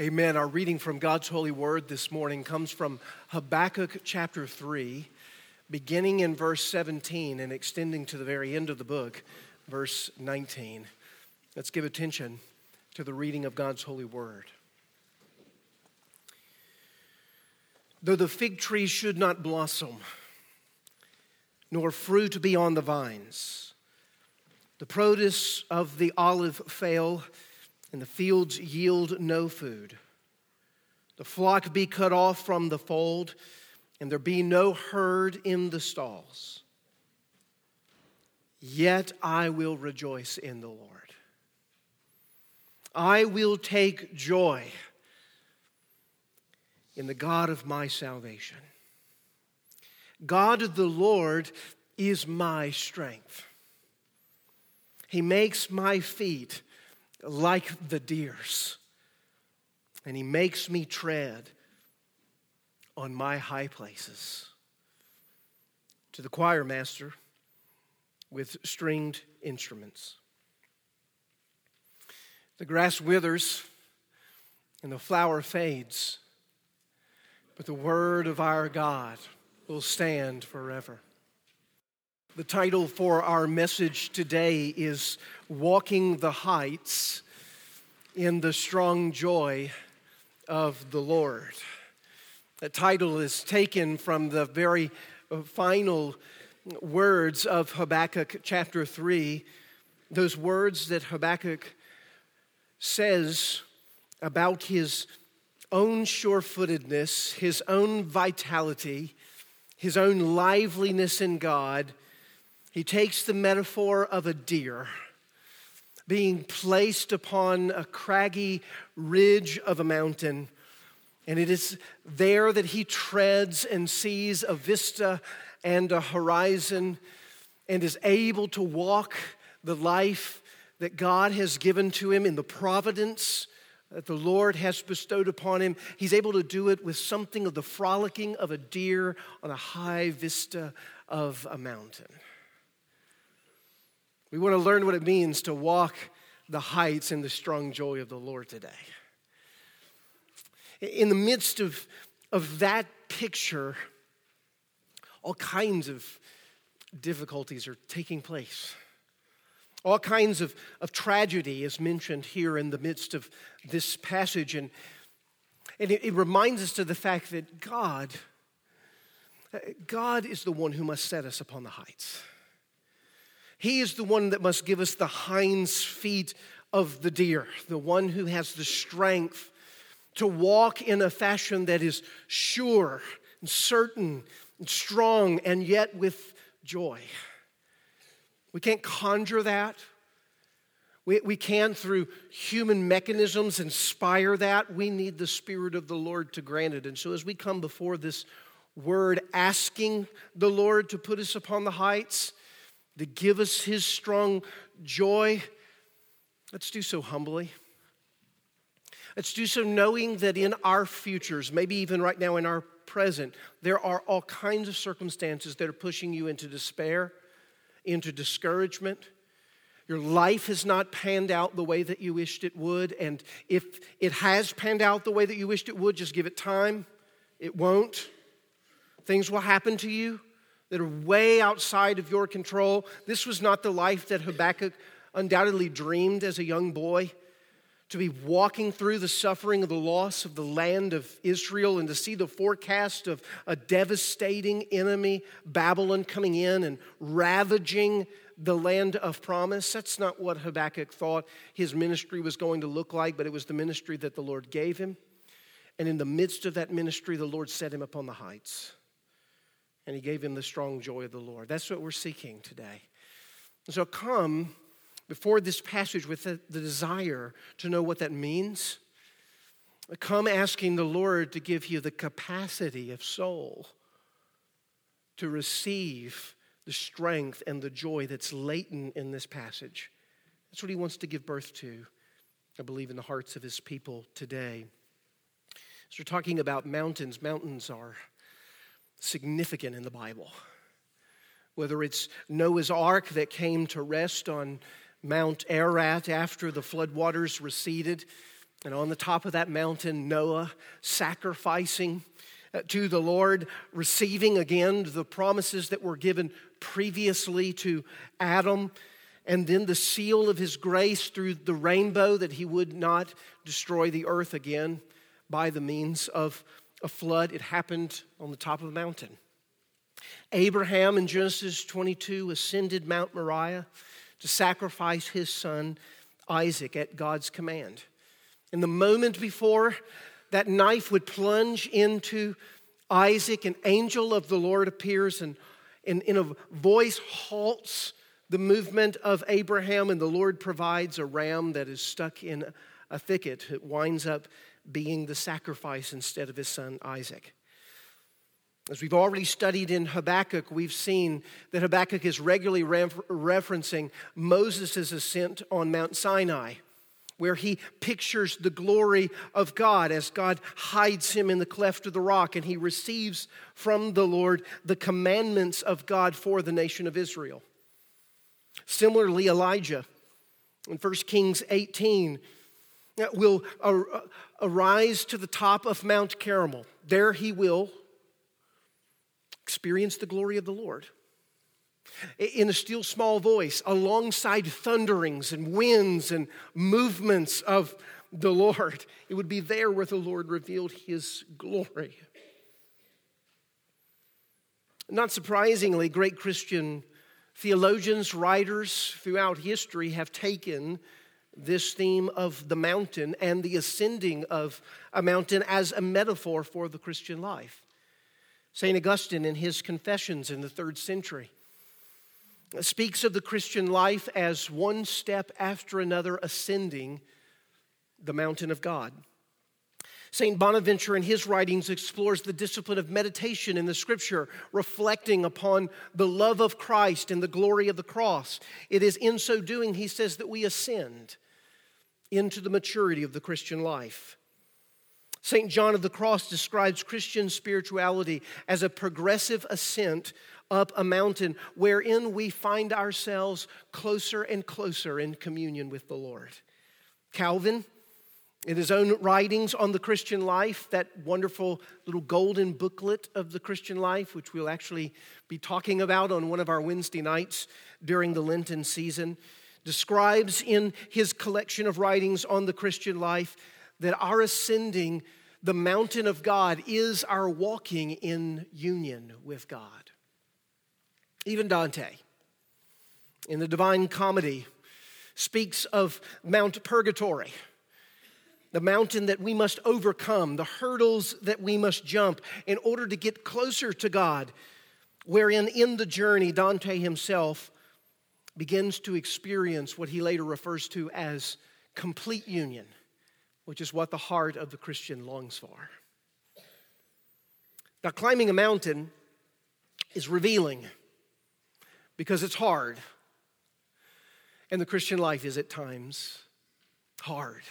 Amen. Our reading from God's holy word this morning comes from Habakkuk chapter 3, beginning in verse 17 and extending to the very end of the book, verse 19. Let's give attention to the reading of God's holy word. Though the fig tree should not blossom, nor fruit be on the vines, the produce of the olive fail and the fields yield no food. The flock be cut off from the fold, and there be no herd in the stalls. Yet I will rejoice in the Lord. I will take joy in the God of my salvation. God the Lord is my strength. He makes my feet like the deer's. And he makes me tread on my high places. To the choir master with stringed instruments. The grass withers and the flower fades, but the word of our God will stand forever. The title for our message today is Walking the Heights in the Strong Joy of the Lord. The title is taken from the very final words of Habakkuk chapter 3, those words that Habakkuk says about his own sure footedness, his own vitality, his own liveliness in God he takes the metaphor of a deer being placed upon a craggy ridge of a mountain. And it is there that he treads and sees a vista and a horizon and is able to walk the life that God has given to him in the providence that the Lord has bestowed upon him. He's able to do it with something of the frolicking of a deer on a high vista of a mountain. We want to learn what it means to walk the heights in the strong joy of the Lord today. In the midst of, of that picture, all kinds of difficulties are taking place. All kinds of, of tragedy is mentioned here in the midst of this passage. And, and it, it reminds us to the fact that God, uh, God is the one who must set us upon the heights. He is the one that must give us the hinds feet of the deer, the one who has the strength to walk in a fashion that is sure and certain and strong and yet with joy. We can't conjure that. We, we can, through human mechanisms, inspire that. We need the Spirit of the Lord to grant it. And so, as we come before this word, asking the Lord to put us upon the heights, to give us his strong joy, let's do so humbly. Let's do so knowing that in our futures, maybe even right now in our present, there are all kinds of circumstances that are pushing you into despair, into discouragement. Your life has not panned out the way that you wished it would. And if it has panned out the way that you wished it would, just give it time. It won't. Things will happen to you that are way outside of your control. This was not the life that Habakkuk undoubtedly dreamed as a young boy to be walking through the suffering of the loss of the land of Israel and to see the forecast of a devastating enemy, Babylon, coming in and ravaging the land of promise. That's not what Habakkuk thought his ministry was going to look like, but it was the ministry that the Lord gave him. And in the midst of that ministry, the Lord set him upon the heights and he gave him the strong joy of the Lord. That's what we're seeking today. So come before this passage with the, the desire to know what that means. Come asking the Lord to give you the capacity of soul to receive the strength and the joy that's latent in this passage. That's what he wants to give birth to, I believe, in the hearts of his people today. So, we're talking about mountains. Mountains are significant in the Bible. Whether it's Noah's ark that came to rest on Mount Ararat after the floodwaters receded, And on the top of that mountain, Noah sacrificing uh, to the Lord, receiving again the promises that were given previously to Adam, and then the seal of his grace through the rainbow that he would not destroy the earth again by the means of a flood. It happened on the top of a mountain. Abraham in Genesis 22 ascended Mount Moriah to sacrifice his son Isaac at God's command. In the moment before that knife would plunge into Isaac, an angel of the Lord appears and in, in a voice halts the movement of Abraham, and the Lord provides a ram that is stuck in a thicket. It winds up being the sacrifice instead of his son Isaac. As we've already studied in Habakkuk, we've seen that Habakkuk is regularly referencing Moses' ascent on Mount Sinai where he pictures the glory of God as God hides him in the cleft of the rock and he receives from the Lord the commandments of God for the nation of Israel. Similarly, Elijah in 1 Kings 18 will arise to the top of Mount Carmel. There he will experience the glory of the Lord in a still small voice, alongside thunderings and winds and movements of the Lord. It would be there where the Lord revealed his glory. Not surprisingly, great Christian theologians, writers throughout history have taken this theme of the mountain and the ascending of a mountain as a metaphor for the Christian life. St. Augustine, in his Confessions in the third century, speaks of the Christian life as one step after another ascending the mountain of God. St. Bonaventure, in his writings, explores the discipline of meditation in the scripture, reflecting upon the love of Christ and the glory of the cross. It is in so doing, he says, that we ascend into the maturity of the Christian life. St. John of the Cross describes Christian spirituality as a progressive ascent up a mountain wherein we find ourselves closer and closer in communion with the Lord. Calvin, in his own writings on the Christian life, that wonderful little golden booklet of the Christian life, which we'll actually be talking about on one of our Wednesday nights during the Lenten season, describes in his collection of writings on the Christian life that our ascending the mountain of God is our walking in union with God. Even Dante, in the Divine Comedy, speaks of Mount Purgatory, the mountain that we must overcome, the hurdles that we must jump in order to get closer to God, wherein in the journey, Dante himself begins to experience what he later refers to as complete union, which is what the heart of the Christian longs for. Now, climbing a mountain is revealing because it's hard. And the Christian life is at times hard.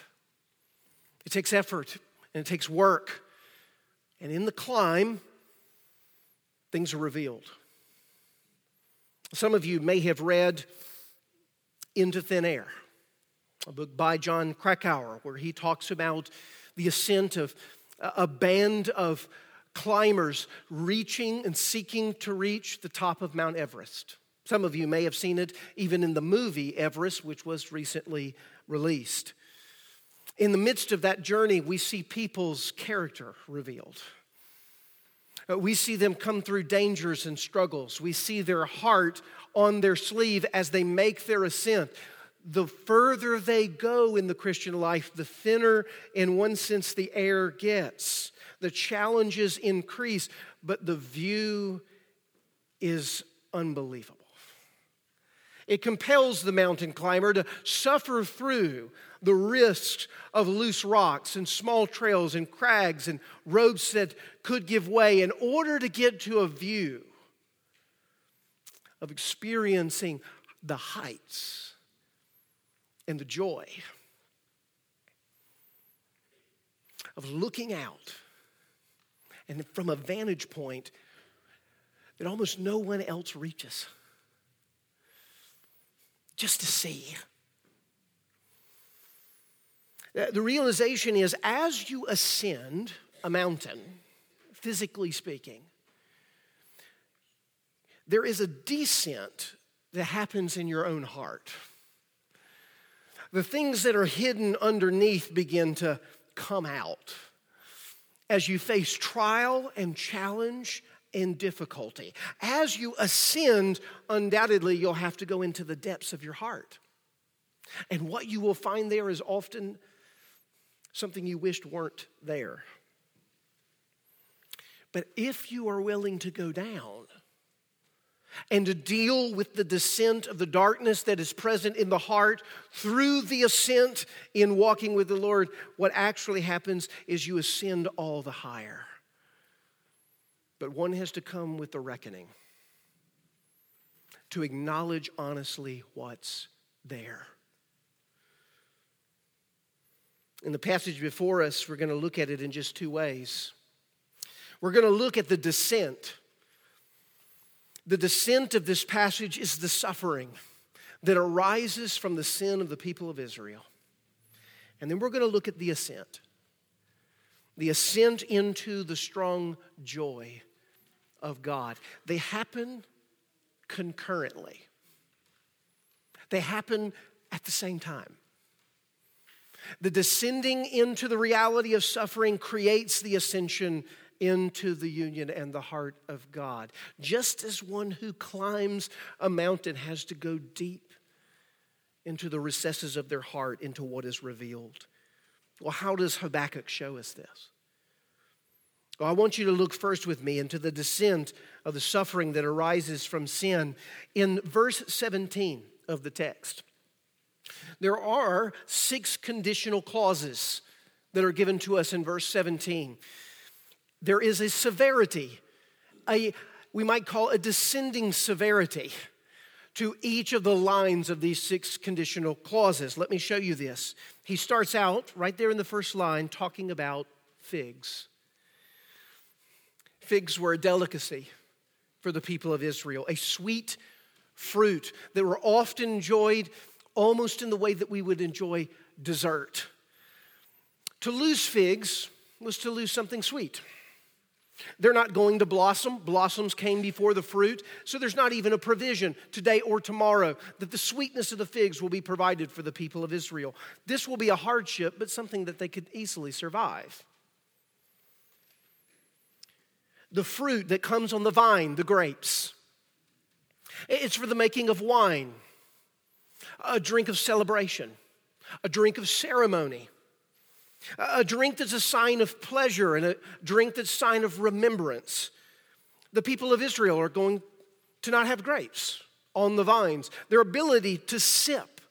It takes effort and it takes work. And in the climb, things are revealed. Some of you may have read Into Thin Air, a book by Jon Krakauer, where he talks about the ascent of a band of climbers reaching and seeking to reach the top of Mount Everest. Some of you may have seen it even in the movie Everest, which was recently released. In the midst of that journey, we see people's character revealed. Uh, we see them come through dangers and struggles. We see their heart on their sleeve as they make their ascent. The further they go in the Christian life, the thinner, in one sense, the air gets. The challenges increase, but the view is unbelievable. It compels the mountain climber to suffer through the risks of loose rocks and small trails and crags and ropes that could give way in order to get to a view of experiencing the heights and the joy of looking out. And from a vantage point that almost no one else reaches just to see. The realization is as you ascend a mountain, physically speaking, there is a descent that happens in your own heart. The things that are hidden underneath begin to come out as you face trial and challenge and difficulty. As you ascend, undoubtedly, you'll have to go into the depths of your heart. And what you will find there is often something you wished weren't there. But if you are willing to go down, and to deal with the descent of the darkness that is present in the heart through the ascent in walking with the Lord, what actually happens is you ascend all the higher. But one has to come with the reckoning to acknowledge honestly what's there. In the passage before us, we're going to look at it in just two ways. We're going to look at the descent the descent of this passage is the suffering that arises from the sin of the people of Israel. And then we're going to look at the ascent the ascent into the strong joy of God. They happen concurrently, they happen at the same time. The descending into the reality of suffering creates the ascension into the union and the heart of God. Just as one who climbs a mountain has to go deep into the recesses of their heart, into what is revealed. Well, how does Habakkuk show us this? Well, I want you to look first with me into the descent of the suffering that arises from sin in verse 17 of the text. There are six conditional clauses that are given to us in verse 17 there is a severity, a, we might call a descending severity to each of the lines of these six conditional clauses. Let me show you this. He starts out right there in the first line talking about figs. Figs were a delicacy for the people of Israel, a sweet fruit that were often enjoyed almost in the way that we would enjoy dessert. To lose figs was to lose something sweet. They're not going to blossom. Blossoms came before the fruit. So there's not even a provision today or tomorrow that the sweetness of the figs will be provided for the people of Israel. This will be a hardship, but something that they could easily survive. The fruit that comes on the vine, the grapes, it's for the making of wine, a drink of celebration, a drink of ceremony a drink that's a sign of pleasure and a drink that's a sign of remembrance. The people of Israel are going to not have grapes on the vines. Their ability to sip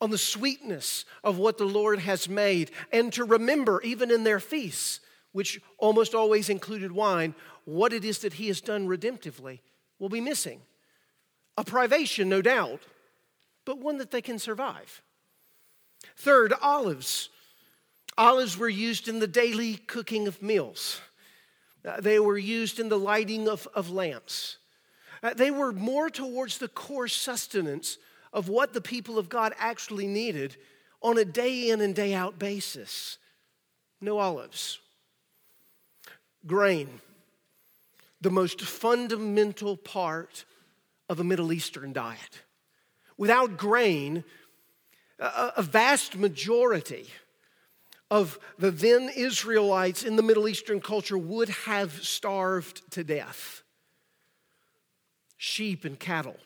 on the sweetness of what the Lord has made and to remember, even in their feasts, which almost always included wine, what it is that He has done redemptively will be missing. A privation, no doubt, but one that they can survive. Third, olives Olives were used in the daily cooking of meals, uh, they were used in the lighting of, of lamps. Uh, they were more towards the core sustenance of what the people of God actually needed on a day in and day out basis. No olives. Grain, the most fundamental part of a Middle Eastern diet. Without grain, a, vast majority of the then Israelites in the Middle Eastern culture would have starved to death. Sheep and cattle,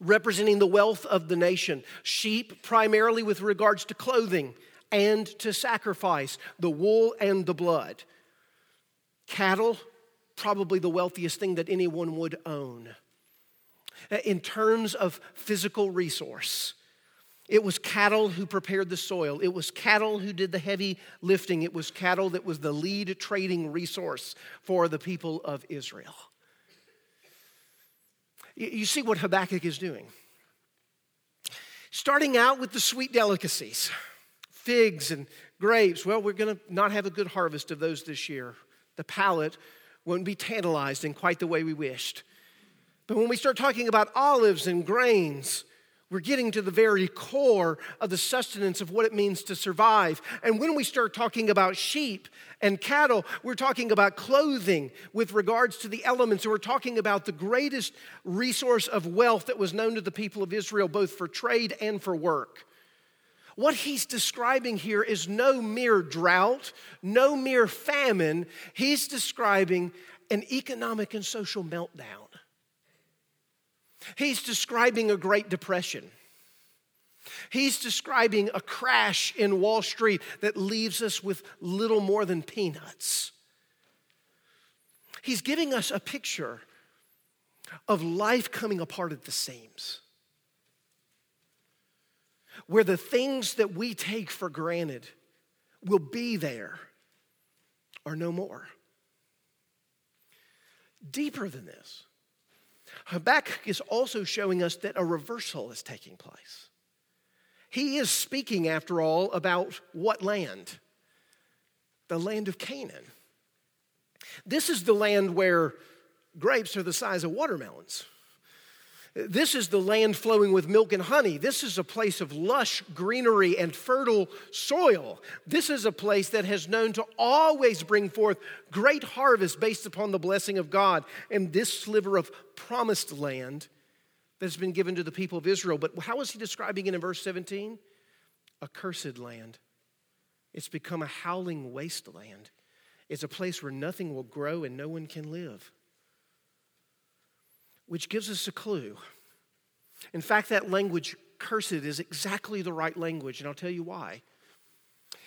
representing the wealth of the nation. Sheep, primarily with regards to clothing and to sacrifice, the wool and the blood. Cattle, probably the wealthiest thing that anyone would own. Uh, in terms of physical resource, it was cattle who prepared the soil. It was cattle who did the heavy lifting. It was cattle that was the lead trading resource for the people of Israel. You see what Habakkuk is doing. Starting out with the sweet delicacies, figs and grapes. Well, we're going to not have a good harvest of those this year. The palate won't be tantalized in quite the way we wished. But when we start talking about olives and grains, We're getting to the very core of the sustenance of what it means to survive. And when we start talking about sheep and cattle, we're talking about clothing with regards to the elements. And we're talking about the greatest resource of wealth that was known to the people of Israel, both for trade and for work. What he's describing here is no mere drought, no mere famine. He's describing an economic and social meltdown. He's describing a Great Depression. He's describing a crash in Wall Street that leaves us with little more than peanuts. He's giving us a picture of life coming apart at the seams, where the things that we take for granted will be there or no more. Deeper than this, Habakkuk is also showing us that a reversal is taking place. He is speaking, after all, about what land? The land of Canaan. This is the land where grapes are the size of watermelons. This is the land flowing with milk and honey. This is a place of lush greenery and fertile soil. This is a place that has known to always bring forth great harvest based upon the blessing of God. And this sliver of promised land that's been given to the people of Israel. But how is he describing it in verse 17? A cursed land. It's become a howling wasteland. It's a place where nothing will grow and no one can live which gives us a clue. In fact, that language, cursed, is exactly the right language, and I'll tell you why.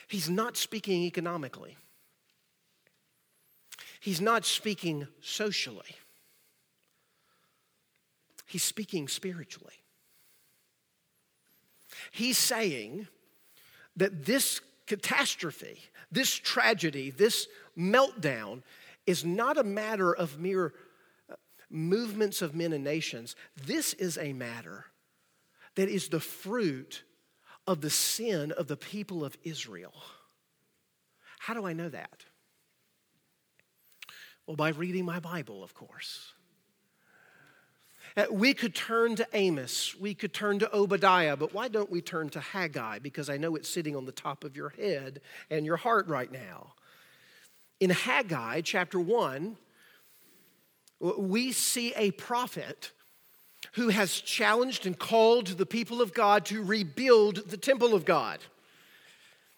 He's not speaking economically, he's not speaking socially, he's speaking spiritually. He's saying that this catastrophe, this tragedy, this meltdown is not a matter of mere movements of men and nations, this is a matter that is the fruit of the sin of the people of Israel. How do I know that? Well, by reading my Bible, of course. Uh, we could turn to Amos, we could turn to Obadiah, but why don't we turn to Haggai? Because I know it's sitting on the top of your head and your heart right now. In Haggai chapter 1, we see a prophet who has challenged and called the people of God to rebuild the temple of God.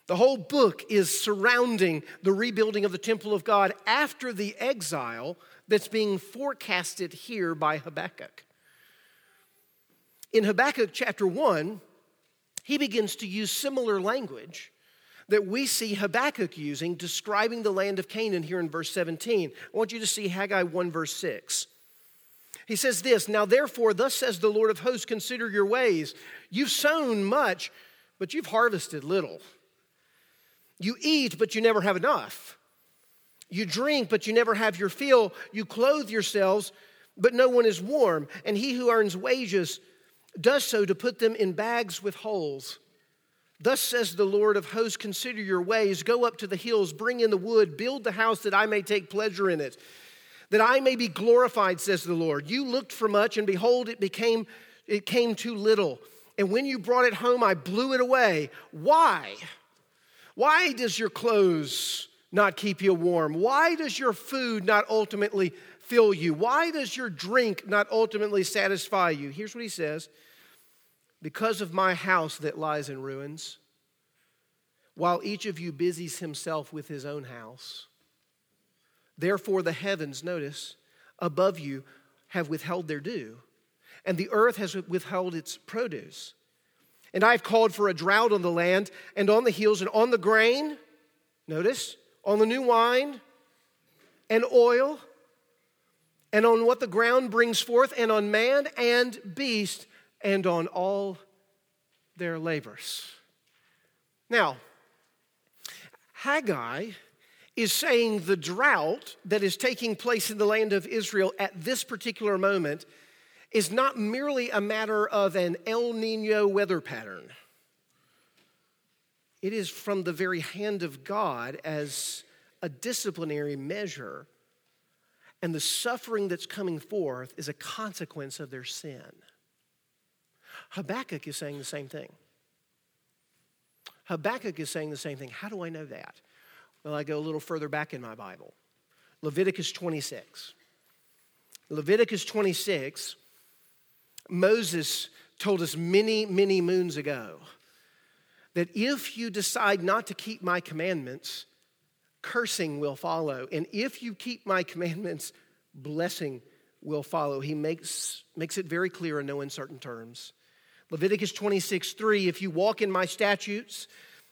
The whole book is surrounding the rebuilding of the temple of God after the exile that's being forecasted here by Habakkuk. In Habakkuk chapter 1, he begins to use similar language that we see Habakkuk using describing the land of Canaan here in verse 17. I want you to see Haggai 1, verse 6. He says this Now therefore, thus says the Lord of hosts, consider your ways. You've sown much, but you've harvested little. You eat, but you never have enough. You drink, but you never have your fill. You clothe yourselves, but no one is warm. And he who earns wages does so to put them in bags with holes. Thus says the Lord of hosts Consider your ways, go up to the hills, bring in the wood, build the house that I may take pleasure in it, that I may be glorified, says the Lord. You looked for much, and behold, it became it came too little. And when you brought it home, I blew it away. Why? Why does your clothes not keep you warm? Why does your food not ultimately fill you? Why does your drink not ultimately satisfy you? Here's what he says because of my house that lies in ruins, while each of you busies himself with his own house. Therefore, the heavens, notice, above you have withheld their dew, and the earth has withheld its produce. And I've called for a drought on the land and on the hills and on the grain, notice, on the new wine and oil, and on what the ground brings forth, and on man and beast and on all their labors. Now, Haggai is saying the drought that is taking place in the land of Israel at this particular moment is not merely a matter of an El Nino weather pattern. It is from the very hand of God as a disciplinary measure, and the suffering that's coming forth is a consequence of their sin. Habakkuk is saying the same thing. Habakkuk is saying the same thing. How do I know that? Well, I go a little further back in my Bible. Leviticus 26. Leviticus 26, Moses told us many, many moons ago that if you decide not to keep my commandments, cursing will follow. And if you keep my commandments, blessing will follow. He makes, makes it very clear in no uncertain terms. Leviticus 26, 3 If you walk in my statutes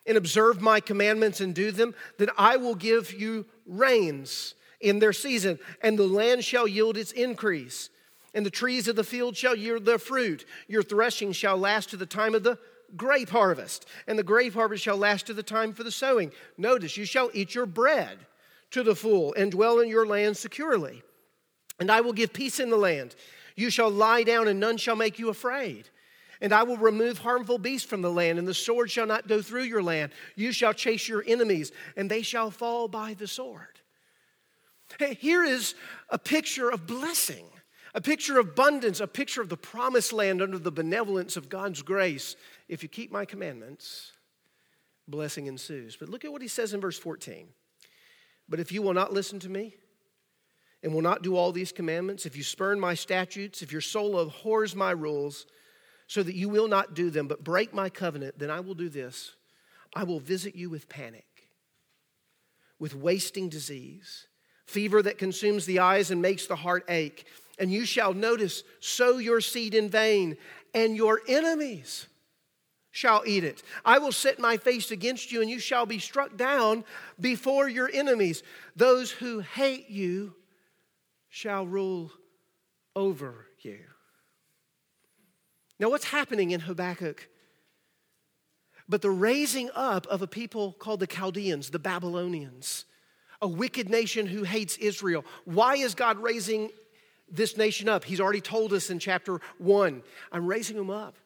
and observe my commandments and do them, then I will give you rains in their season, and the land shall yield its increase. And the trees of the field shall yield their fruit. Your threshing shall last to the time of the grape harvest, and the grape harvest shall last to the time for the sowing. Notice, you shall eat your bread to the full and dwell in your land securely. And I will give peace in the land. You shall lie down, and none shall make you afraid. And I will remove harmful beasts from the land, and the sword shall not go through your land. You shall chase your enemies, and they shall fall by the sword. Hey, here is a picture of blessing, a picture of abundance, a picture of the promised land under the benevolence of God's grace. If you keep my commandments, blessing ensues. But look at what he says in verse 14. But if you will not listen to me, and will not do all these commandments, if you spurn my statutes, if your soul abhors my rules, so that you will not do them, but break my covenant, then I will do this. I will visit you with panic, with wasting disease fever that consumes the eyes and makes the heart ache. And you shall notice, sow your seed in vain, and your enemies shall eat it. I will set my face against you, and you shall be struck down before your enemies. Those who hate you shall rule over you. Now, what's happening in Habakkuk? But the raising up of a people called the Chaldeans, the Babylonians a wicked nation who hates Israel. Why is God raising this nation up? He's already told us in chapter one I'm raising them up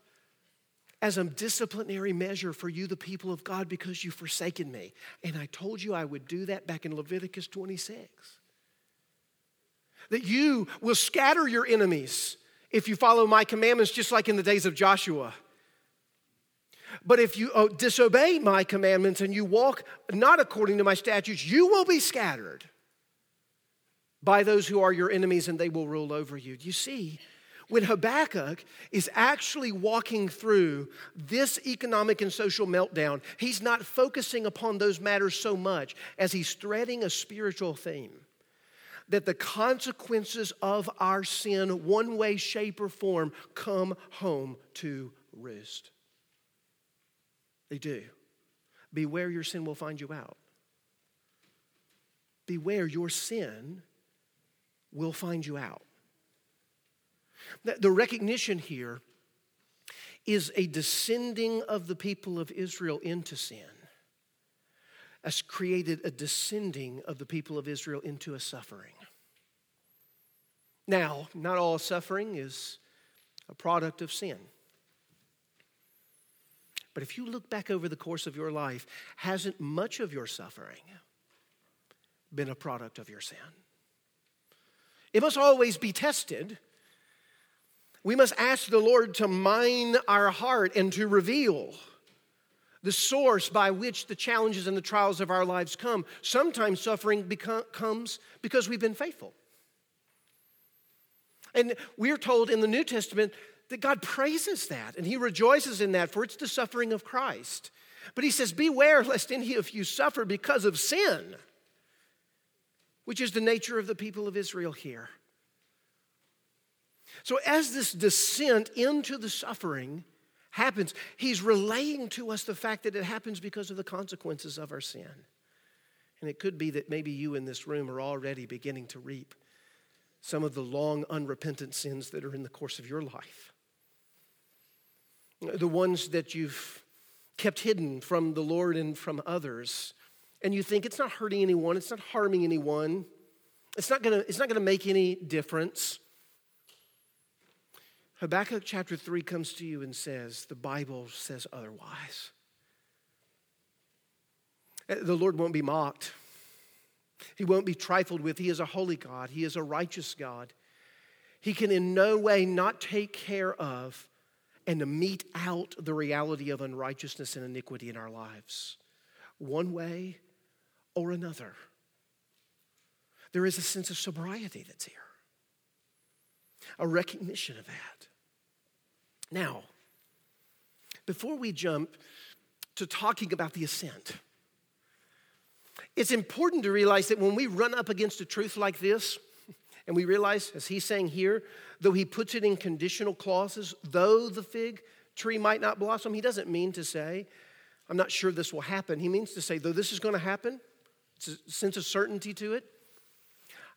as a disciplinary measure for you, the people of God, because you've forsaken me. And I told you I would do that back in Leviticus 26. That you will scatter your enemies if you follow my commandments, just like in the days of Joshua. But if you uh, disobey my commandments and you walk not according to my statutes, you will be scattered by those who are your enemies and they will rule over you. You see? When Habakkuk is actually walking through this economic and social meltdown, he's not focusing upon those matters so much as he's threading a spiritual theme that the consequences of our sin, one way, shape, or form, come home to roost. They do. Beware your sin will find you out. Beware your sin will find you out. The recognition here is a descending of the people of Israel into sin has created a descending of the people of Israel into a suffering. Now, not all suffering is a product of sin. But if you look back over the course of your life, hasn't much of your suffering been a product of your sin? It must always be tested. We must ask the Lord to mine our heart and to reveal the source by which the challenges and the trials of our lives come. Sometimes suffering comes because we've been faithful. And we're told in the New Testament that God praises that and he rejoices in that, for it's the suffering of Christ. But he says, Beware lest any of you suffer because of sin, which is the nature of the people of Israel here. So, as this descent into the suffering happens, he's relaying to us the fact that it happens because of the consequences of our sin. And it could be that maybe you in this room are already beginning to reap some of the long unrepentant sins that are in the course of your life the ones that you've kept hidden from the Lord and from others, and you think it's not hurting anyone, it's not harming anyone, it's not gonna, it's not gonna make any difference. Habakkuk chapter 3 comes to you and says, The Bible says otherwise. The Lord won't be mocked. He won't be trifled with. He is a holy God. He is a righteous God. He can in no way not take care of and to mete out the reality of unrighteousness and iniquity in our lives, one way or another. There is a sense of sobriety that's here, a recognition of that. Now, before we jump to talking about the ascent, it's important to realize that when we run up against a truth like this, and we realize, as he's saying here, though he puts it in conditional clauses, though the fig tree might not blossom, he doesn't mean to say, I'm not sure this will happen. He means to say, though this is going to happen, it's a sense of certainty to it.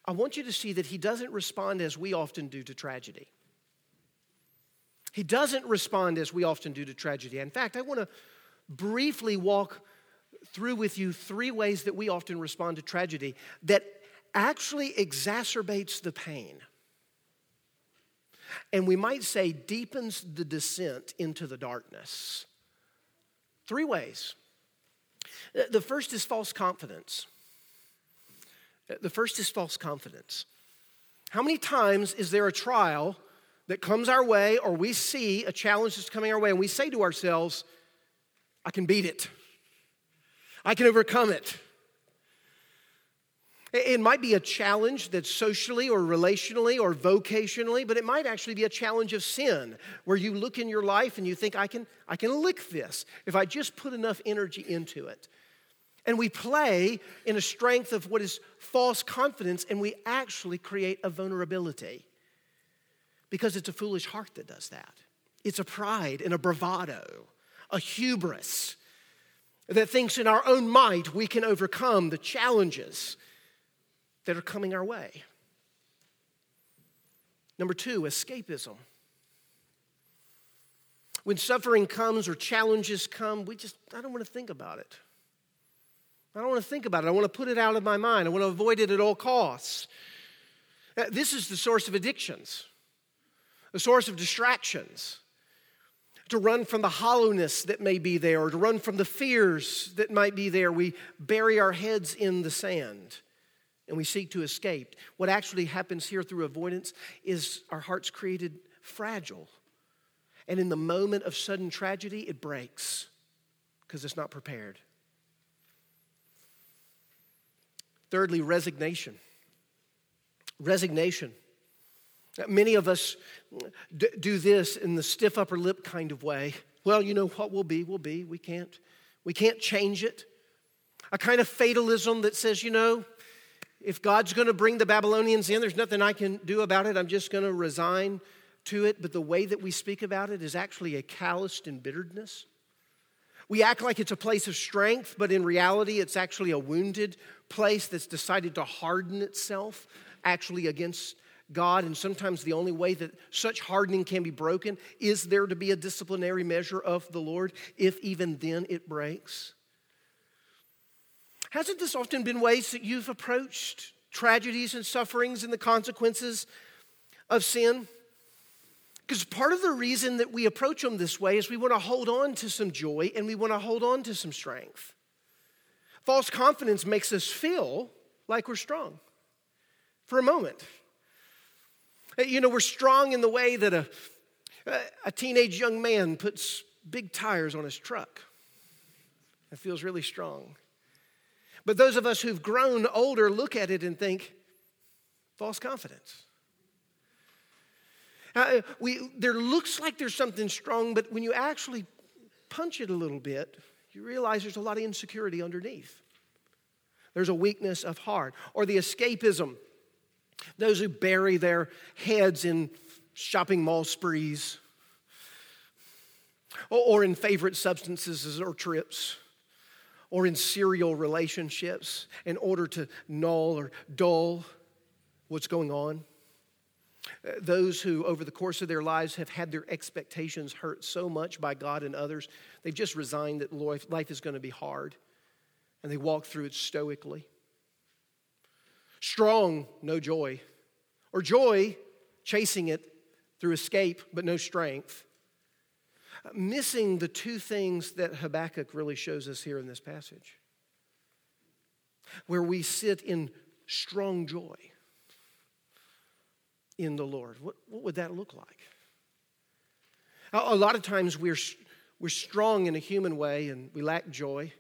I want you to see that he doesn't respond as we often do to tragedy. He doesn't respond as we often do to tragedy. In fact, I want to briefly walk through with you three ways that we often respond to tragedy that actually exacerbates the pain. And we might say deepens the descent into the darkness. Three ways. Uh, the first is false confidence. Uh, the first is false confidence. How many times is there a trial that comes our way, or we see a challenge that's coming our way, and we say to ourselves, I can beat it, I can overcome it. It might be a challenge that's socially or relationally or vocationally, but it might actually be a challenge of sin where you look in your life and you think, I can, I can lick this if I just put enough energy into it. And we play in a strength of what is false confidence, and we actually create a vulnerability because it's a foolish heart that does that. It's a pride and a bravado, a hubris that thinks in our own might we can overcome the challenges that are coming our way. Number two, escapism. When suffering comes or challenges come, we just, I don't want to think about it. I don't want to think about it. I want to put it out of my mind. I want to avoid it at all costs. Uh, this is the source of addictions, the source of distractions. To run from the hollowness that may be there, or to run from the fears that might be there, we bury our heads in the sand and we seek to escape. What actually happens here through avoidance is our heart's created fragile. And in the moment of sudden tragedy, it breaks because it's not prepared. Thirdly, resignation. Resignation. Many of us do this in the stiff upper lip kind of way. Well, you know what will be, will be. We can't, we can't change it. A kind of fatalism that says, you know, if God's going to bring the Babylonians in, there's nothing I can do about it. I'm just going to resign to it. But the way that we speak about it is actually a calloused embitteredness. We act like it's a place of strength, but in reality, it's actually a wounded place that's decided to harden itself actually against God. And sometimes the only way that such hardening can be broken is there to be a disciplinary measure of the Lord, if even then it breaks. Hasn't this often been ways that you've approached tragedies and sufferings and the consequences of sin? Because part of the reason that we approach them this way is we want to hold on to some joy and we want to hold on to some strength. False confidence makes us feel like we're strong for a moment. You know, we're strong in the way that a, a teenage young man puts big tires on his truck. It feels really strong. But those of us who've grown older look at it and think, false confidence. Uh, we, there looks like there's something strong, but when you actually punch it a little bit, you realize there's a lot of insecurity underneath. There's a weakness of heart. Or the escapism, those who bury their heads in shopping mall sprees or, in favorite substances or trips or in serial relationships in order to null or dull what's going on. Uh, those who, over the course of their lives, have had their expectations hurt so much by God and others, they've just resigned that life is going to be hard and they walk through it stoically. Strong, no joy. Or joy, chasing it through escape, but no strength missing the two things that Habakkuk really shows us here in this passage, where we sit in strong joy in the Lord. What, what would that look like? A lot of times we're, we're strong in a human way and we lack joy.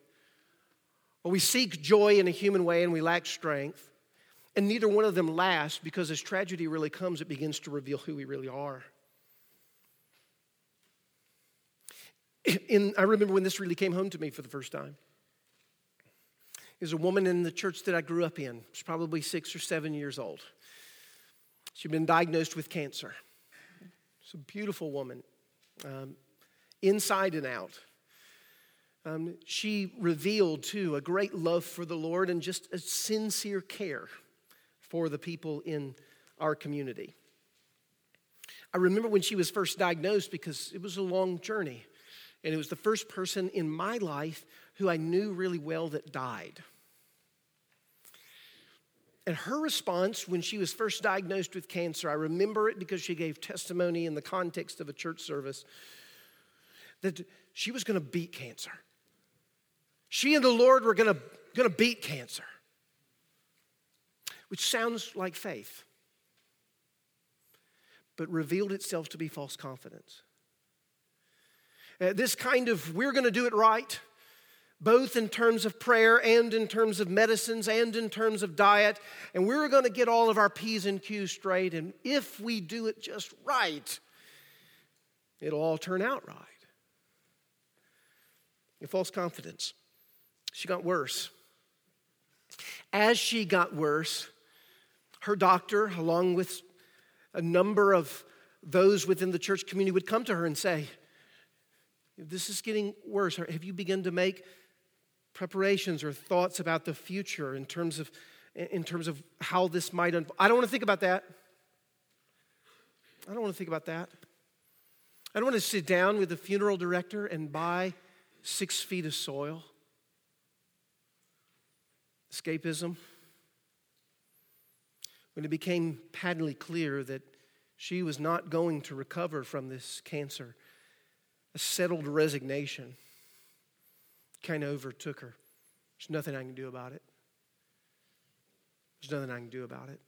Or we seek joy in a human way and we lack strength. And neither one of them lasts because as tragedy really comes, it begins to reveal who we really are. In, I remember when this really came home to me for the first time. There's a woman in the church that I grew up in. She's probably six or seven years old. She'd been diagnosed with cancer. She's a beautiful woman, um, inside and out. Um, she revealed, too, a great love for the Lord and just a sincere care for the people in our community. I remember when she was first diagnosed because it was a long journey. And it was the first person in my life who I knew really well that died. And her response when she was first diagnosed with cancer, I remember it because she gave testimony in the context of a church service that she was going to beat cancer. She and the Lord were going to, beat cancer, which sounds like faith, but revealed itself to be false confidence. Uh, this kind of, we're going to do it right, both in terms of prayer and in terms of medicines and in terms of diet. And we're going to get all of our P's and Q's straight. And if we do it just right, it'll all turn out right. False confidence. She got worse. As she got worse, her doctor, along with a number of those within the church community, would come to her and say, this is getting worse, have you begun to make preparations or thoughts about the future in terms of, in terms of how this might unfold? I don't want to think about that. I don't want to think about that. I don't want to sit down with the funeral director and buy six feet of soil. Escapism. When it became patently clear that she was not going to recover from this cancer, a settled resignation kind of overtook her. There's nothing I can do about it. There's nothing I can do about it.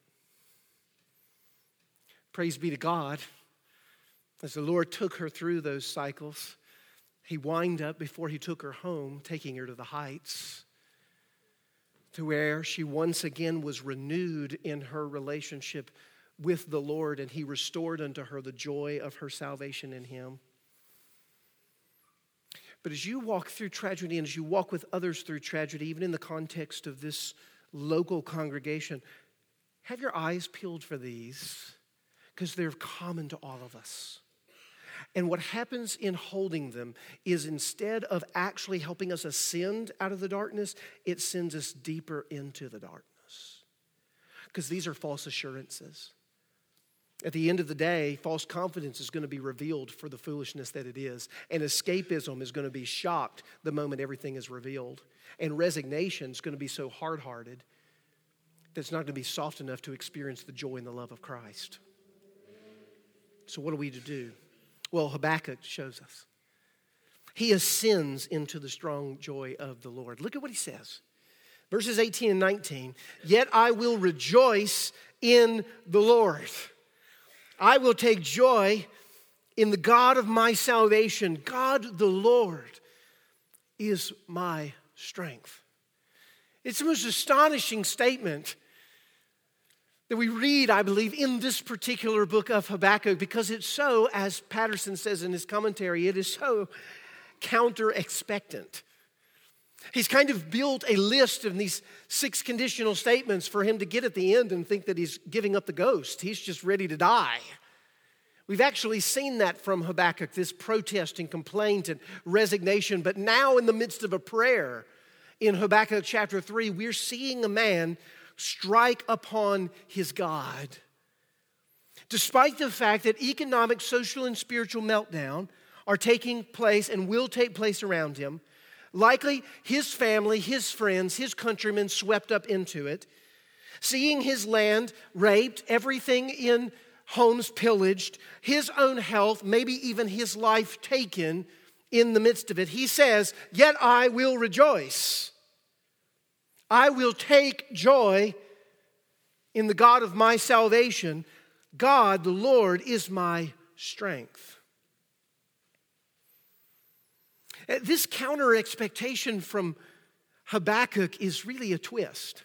Praise be to God. As the Lord took her through those cycles, He wind up before He took her home, taking her to the heights, to where she once again was renewed in her relationship with the Lord, and He restored unto her the joy of her salvation in Him. But as you walk through tragedy and as you walk with others through tragedy, even in the context of this local congregation, have your eyes peeled for these because they're common to all of us. And what happens in holding them is instead of actually helping us ascend out of the darkness, it sends us deeper into the darkness. Because these are false assurances. At the end of the day, false confidence is going to be revealed for the foolishness that it is. And escapism is going to be shocked the moment everything is revealed. And resignation is going to be so hard hearted that it's not going to be soft enough to experience the joy and the love of Christ. So, what are we to do? Well, Habakkuk shows us. He ascends into the strong joy of the Lord. Look at what he says. Verses 18 and 19. Yet I will rejoice in the Lord. I will take joy in the God of my salvation. God the Lord is my strength. It's the most astonishing statement that we read, I believe, in this particular book of Habakkuk because it's so, as Patterson says in his commentary, it is so counter expectant. He's kind of built a list of these six conditional statements for him to get at the end and think that he's giving up the ghost. He's just ready to die. We've actually seen that from Habakkuk this protest and complaint and resignation. But now, in the midst of a prayer in Habakkuk chapter 3, we're seeing a man strike upon his God. Despite the fact that economic, social, and spiritual meltdown are taking place and will take place around him, Likely his family, his friends, his countrymen swept up into it. Seeing his land raped, everything in homes pillaged, his own health, maybe even his life taken in the midst of it, he says, Yet I will rejoice. I will take joy in the God of my salvation. God, the Lord, is my strength. Uh, This counter expectation from Habakkuk is really a twist.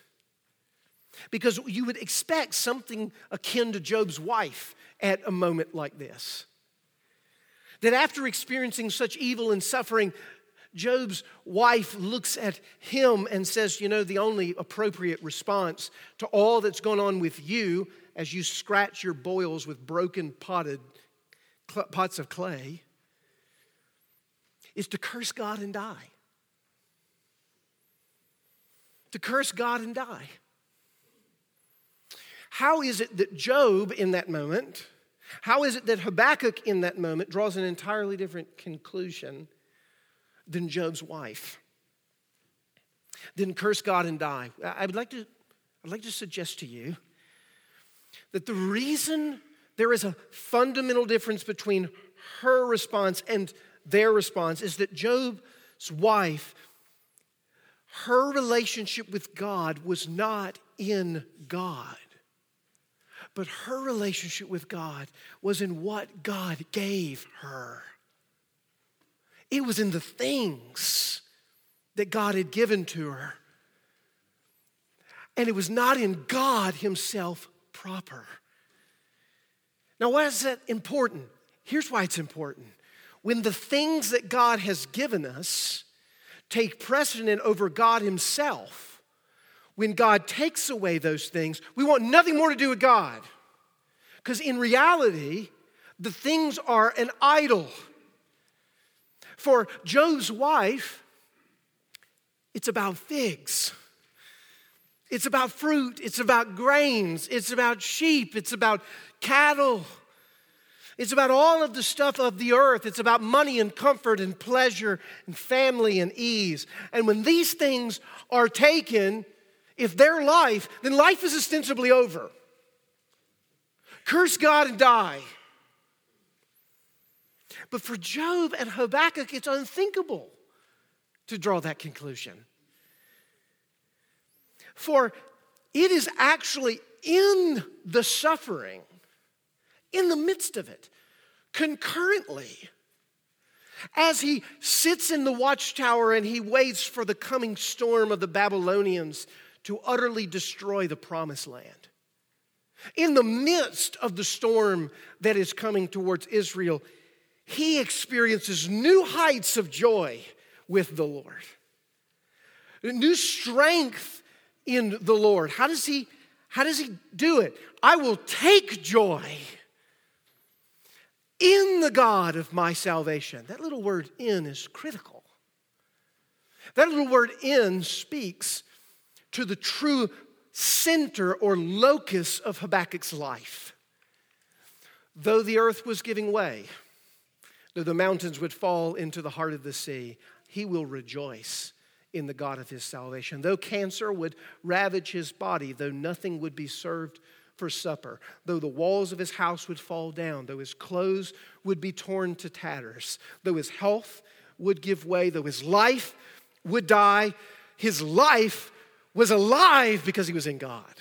Because you would expect something akin to Job's wife at a moment like this. That after experiencing such evil and suffering, Job's wife looks at him and says, You know, the only appropriate response to all that's gone on with you as you scratch your boils with broken potted pots of clay is to curse God and die. To curse God and die. How is it that Job in that moment, how is it that Habakkuk in that moment draws an entirely different conclusion than Job's wife? Then curse God and die. I would like to, I'd like to suggest to you that the reason there is a fundamental difference between her response and their response is that Job's wife, her relationship with God was not in God, but her relationship with God was in what God gave her. It was in the things that God had given to her. And it was not in God Himself proper. Now, why is that important? Here's why it's important. When the things that God has given us take precedent over God Himself, when God takes away those things, we want nothing more to do with God. Because in reality, the things are an idol. For Job's wife, it's about figs. It's about fruit. It's about grains. It's about sheep. It's about cattle. It's about all of the stuff of the earth. It's about money and comfort and pleasure and family and ease. And when these things are taken, if they're life, then life is ostensibly over. Curse God and die. But for Job and Habakkuk, it's unthinkable to draw that conclusion. For it is actually in the suffering, in the midst of it, concurrently, as he sits in the watchtower and he waits for the coming storm of the Babylonians to utterly destroy the promised land. In the midst of the storm that is coming towards Israel, he experiences new heights of joy with the Lord, new strength in the Lord. How does he, how does he do it? I will take joy in the God of my salvation. That little word in is critical. That little word in speaks to the true center or locus of Habakkuk's life. Though the earth was giving way, though the mountains would fall into the heart of the sea, he will rejoice in the God of his salvation. Though cancer would ravage his body, though nothing would be served for supper, though the walls of his house would fall down, though his clothes would be torn to tatters, though his health would give way, though his life would die, his life was alive because he was in God.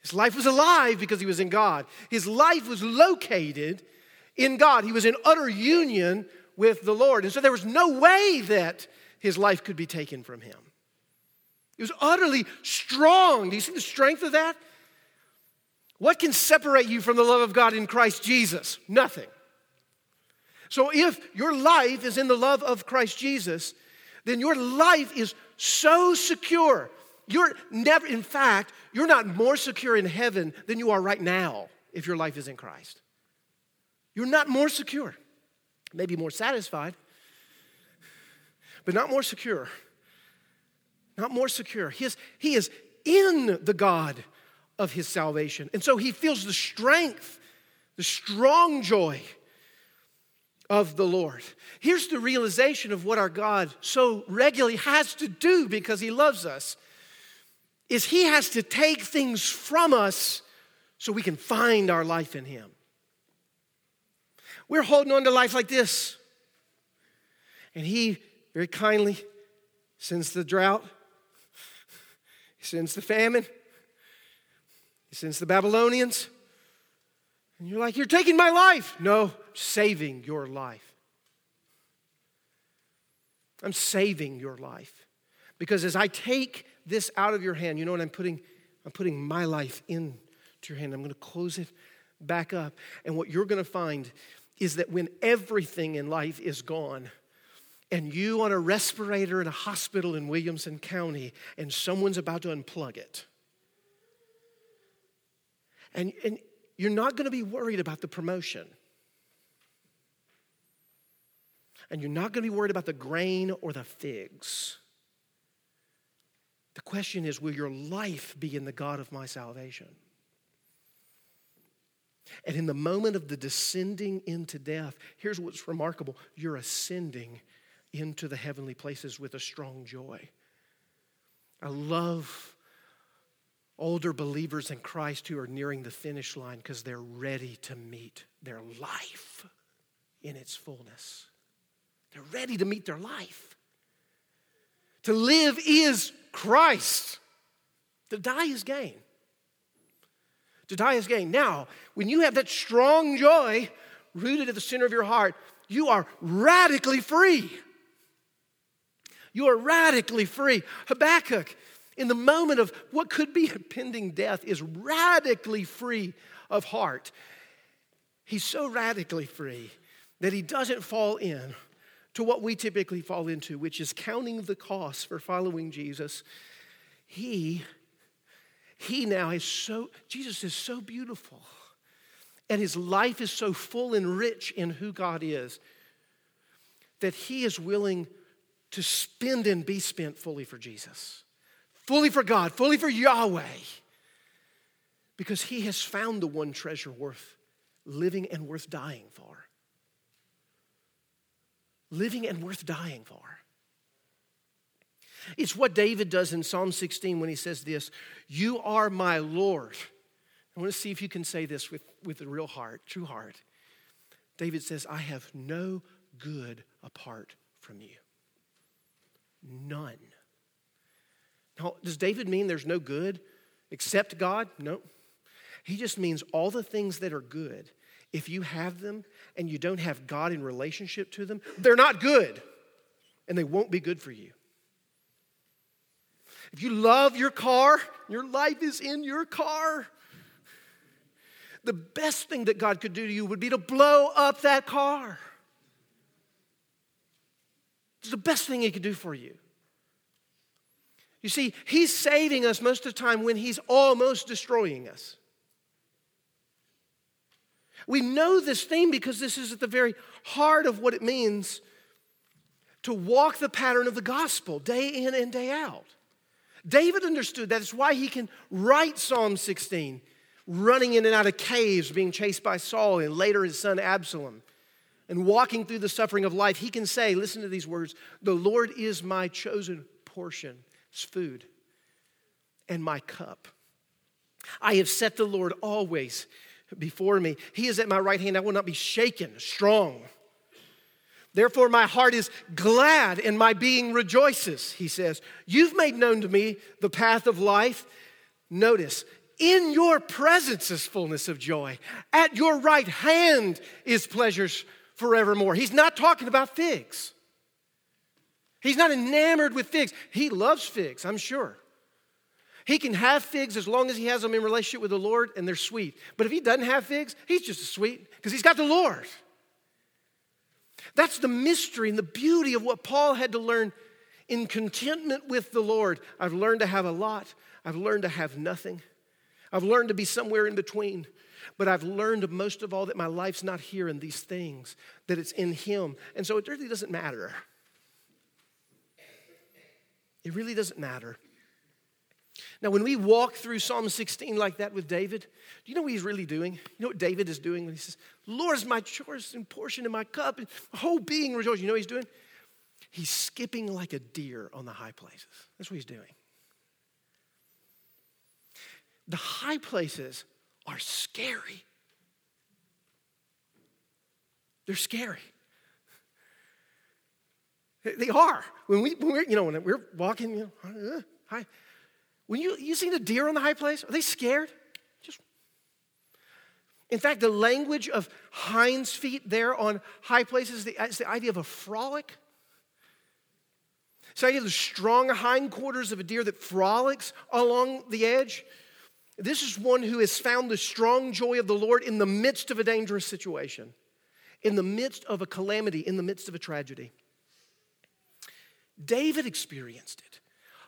His life was alive because he was in God. His life was located in God. He was in utter union with the Lord. And so there was no way that his life could be taken from him. He was utterly strong. Do you see the strength of that? What can separate you from the love of God in Christ Jesus? Nothing. So if your life is in the love of Christ Jesus, then your life is so secure. You're never, in fact, you're not more secure in heaven than you are right now if your life is in Christ. You're not more secure. Maybe more satisfied, but not more secure. Not more secure. He is, he is in the God of his salvation. And so he feels the strength, the strong joy of the Lord. Here's the realization of what our God so regularly has to do because he loves us is he has to take things from us so we can find our life in him. We're holding on to life like this. And he very kindly sends the drought, he sends the famine, he sends the Babylonians. And you're like, You're taking my life. No, saving your life. I'm saving your life. Because as I take this out of your hand, you know what I'm putting? I'm putting my life into your hand. I'm going to close it back up. And what you're going to find is that when everything in life is gone, and you on a respirator in a hospital in Williamson County, and someone's about to unplug it. And, and you're not going to be worried about the promotion. And you're not going to be worried about the grain or the figs. The question is will your life be in the God of my salvation? And in the moment of the descending into death, here's what's remarkable you're ascending into the heavenly places with a strong joy. I love older believers in Christ who are nearing the finish line because they're ready to meet their life in its fullness. They're ready to meet their life. To live is Christ, to die is gain. To die is gain. Now, when you have that strong joy rooted at the center of your heart, you are radically free. You are radically free. Habakkuk, in the moment of what could be impending death, is radically free of heart. He's so radically free that he doesn't fall in to what we typically fall into, which is counting the cost for following Jesus. He he now is so, Jesus is so beautiful. And his life is so full and rich in who God is that he is willing to spend and be spent fully for Jesus, fully for God, fully for Yahweh, because he has found the one treasure worth living and worth dying for. Living and worth dying for. It's what David does in Psalm 16 when he says this You are my Lord. I want to see if you can say this with, with a real heart, true heart. David says, I have no good apart from you. None. Now, does David mean there's no good except God? No. He just means all the things that are good, if you have them and you don't have God in relationship to them, they're not good and they won't be good for you. If you love your car, your life is in your car. The best thing that God could do to you would be to blow up that car. It's the best thing He could do for you. You see, He's saving us most of the time when He's almost destroying us. We know this theme because this is at the very heart of what it means to walk the pattern of the gospel day in and day out. David understood that. That's why he can write Psalm 16, running in and out of caves, being chased by Saul, and later his son Absalom. And walking through the suffering of life, he can say, listen to these words The Lord is my chosen portion, it's food, and my cup. I have set the Lord always before me. He is at my right hand. I will not be shaken, strong. Therefore, my heart is glad and my being rejoices, he says. You've made known to me the path of life. Notice, in your presence is fullness of joy. At your right hand is pleasures forevermore. He's not talking about figs. He's not enamored with figs. He loves figs, I'm sure. He can have figs as long as he has them in relationship with the Lord and they're sweet. But if he doesn't have figs, he's just as sweet because he's got the Lord. That's the mystery and the beauty of what Paul had to learn in contentment with the Lord. I've learned to have a lot, I've learned to have nothing. I've learned to be somewhere in between. But I've learned most of all that my life's not here in these things, that it's in Him. And so it really doesn't matter. It really doesn't matter. Now, when we walk through Psalm 16 like that with David, do you know what he's really doing? You know what David is doing when he says, Lord is my choice and portion in my cup, and my whole being rejoices. You know what he's doing? He's skipping like a deer on the high places. That's what he's doing. The high places are scary. They're scary. They are. When we, when we're, you know, when we're walking, you know, high, when you, you see the deer on the high place, are they scared? Just. In fact, the language of hinds feet there on high places is the, the idea of a frolic. So you have the strong hindquarters of a deer that frolics along the edge. This is one who has found the strong joy of the Lord in the midst of a dangerous situation, in the midst of a calamity, in the midst of a tragedy. David experienced it.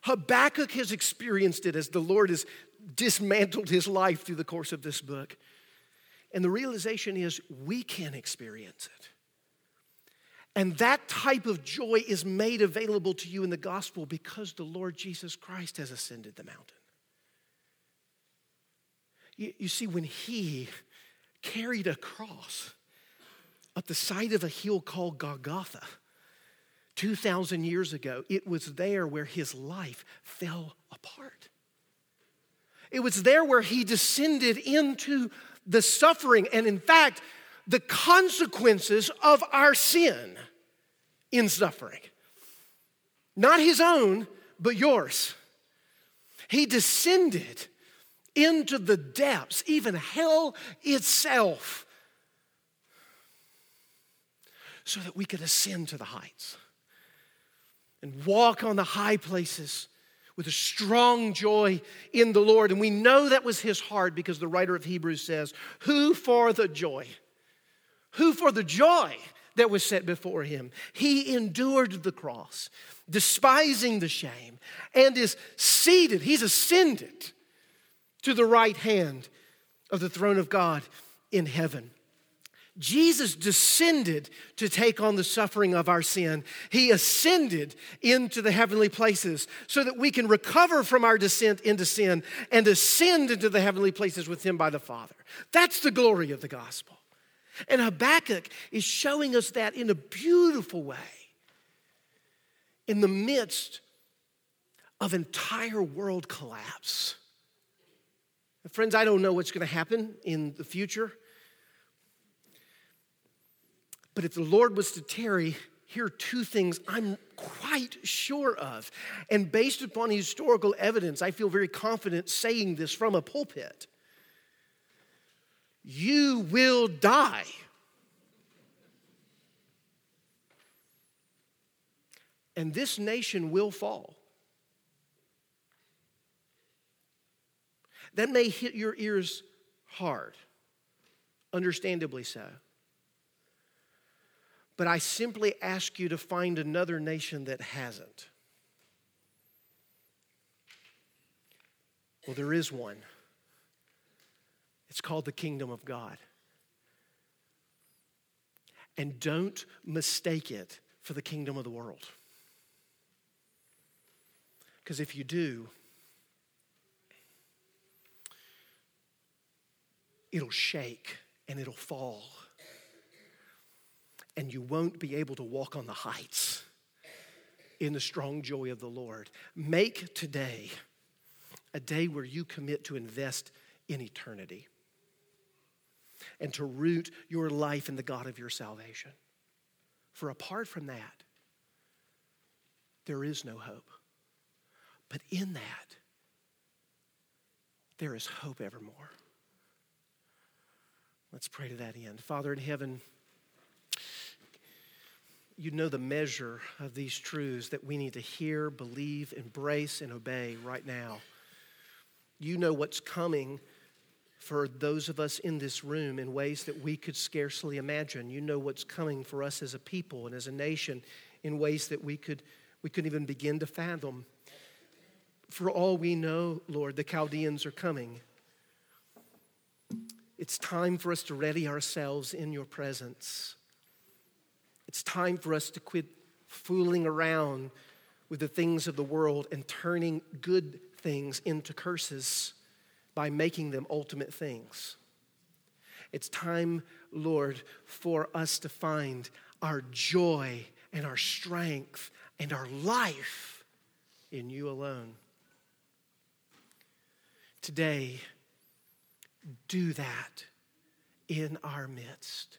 Habakkuk has experienced it as the Lord has dismantled his life through the course of this book. And the realization is we can experience it. And that type of joy is made available to you in the gospel because the Lord Jesus Christ has ascended the mountain. You, you see, when he carried a cross at the side of a hill called Golgotha, 2,000 years ago, it was there where his life fell apart. It was there where he descended into the suffering and, in fact, the consequences of our sin in suffering. Not his own, but yours. He descended into the depths, even hell itself, so that we could ascend to the heights and walk on the high places with a strong joy in the Lord. And we know that was his heart because the writer of Hebrews says, Who for the joy? Who for the joy that was set before him? He endured the cross, despising the shame, and is seated, he's ascended to the right hand of the throne of God in heaven. Jesus descended to take on the suffering of our sin. He ascended into the heavenly places so that we can recover from our descent into sin and ascend into the heavenly places with Him by the Father. That's the glory of the gospel. And Habakkuk is showing us that in a beautiful way in the midst of entire world collapse. Friends, I don't know what's going to happen in the future. But if the Lord was to tarry, here are two things I'm quite sure of. And based upon historical evidence, I feel very confident saying this from a pulpit. You will die. And this nation will fall. That may hit your ears hard, understandably so. But I simply ask you to find another nation that hasn't. Well, there is one. It's called the kingdom of God. And don't mistake it for the kingdom of the world. Because if you do, it'll shake and it'll fall and you won't be able to walk on the heights in the strong joy of the Lord. Make today a day where you commit to invest in eternity and to root your life in the God of your salvation. For apart from that, there is no hope. But in that, there is hope evermore. Let's pray to that end. Father in heaven, you know the measure of these truths that we need to hear, believe, embrace, and obey right now. You know what's coming for those of us in this room in ways that we could scarcely imagine. You know what's coming for us as a people and as a nation in ways that we could we couldn't even begin to fathom. For all we know, Lord, the Chaldeans are coming. It's time for us to ready ourselves in your presence. It's time for us to quit fooling around with the things of the world and turning good things into curses by making them ultimate things. It's time, Lord, for us to find our joy and our strength and our life in you alone. Today, do that in our midst.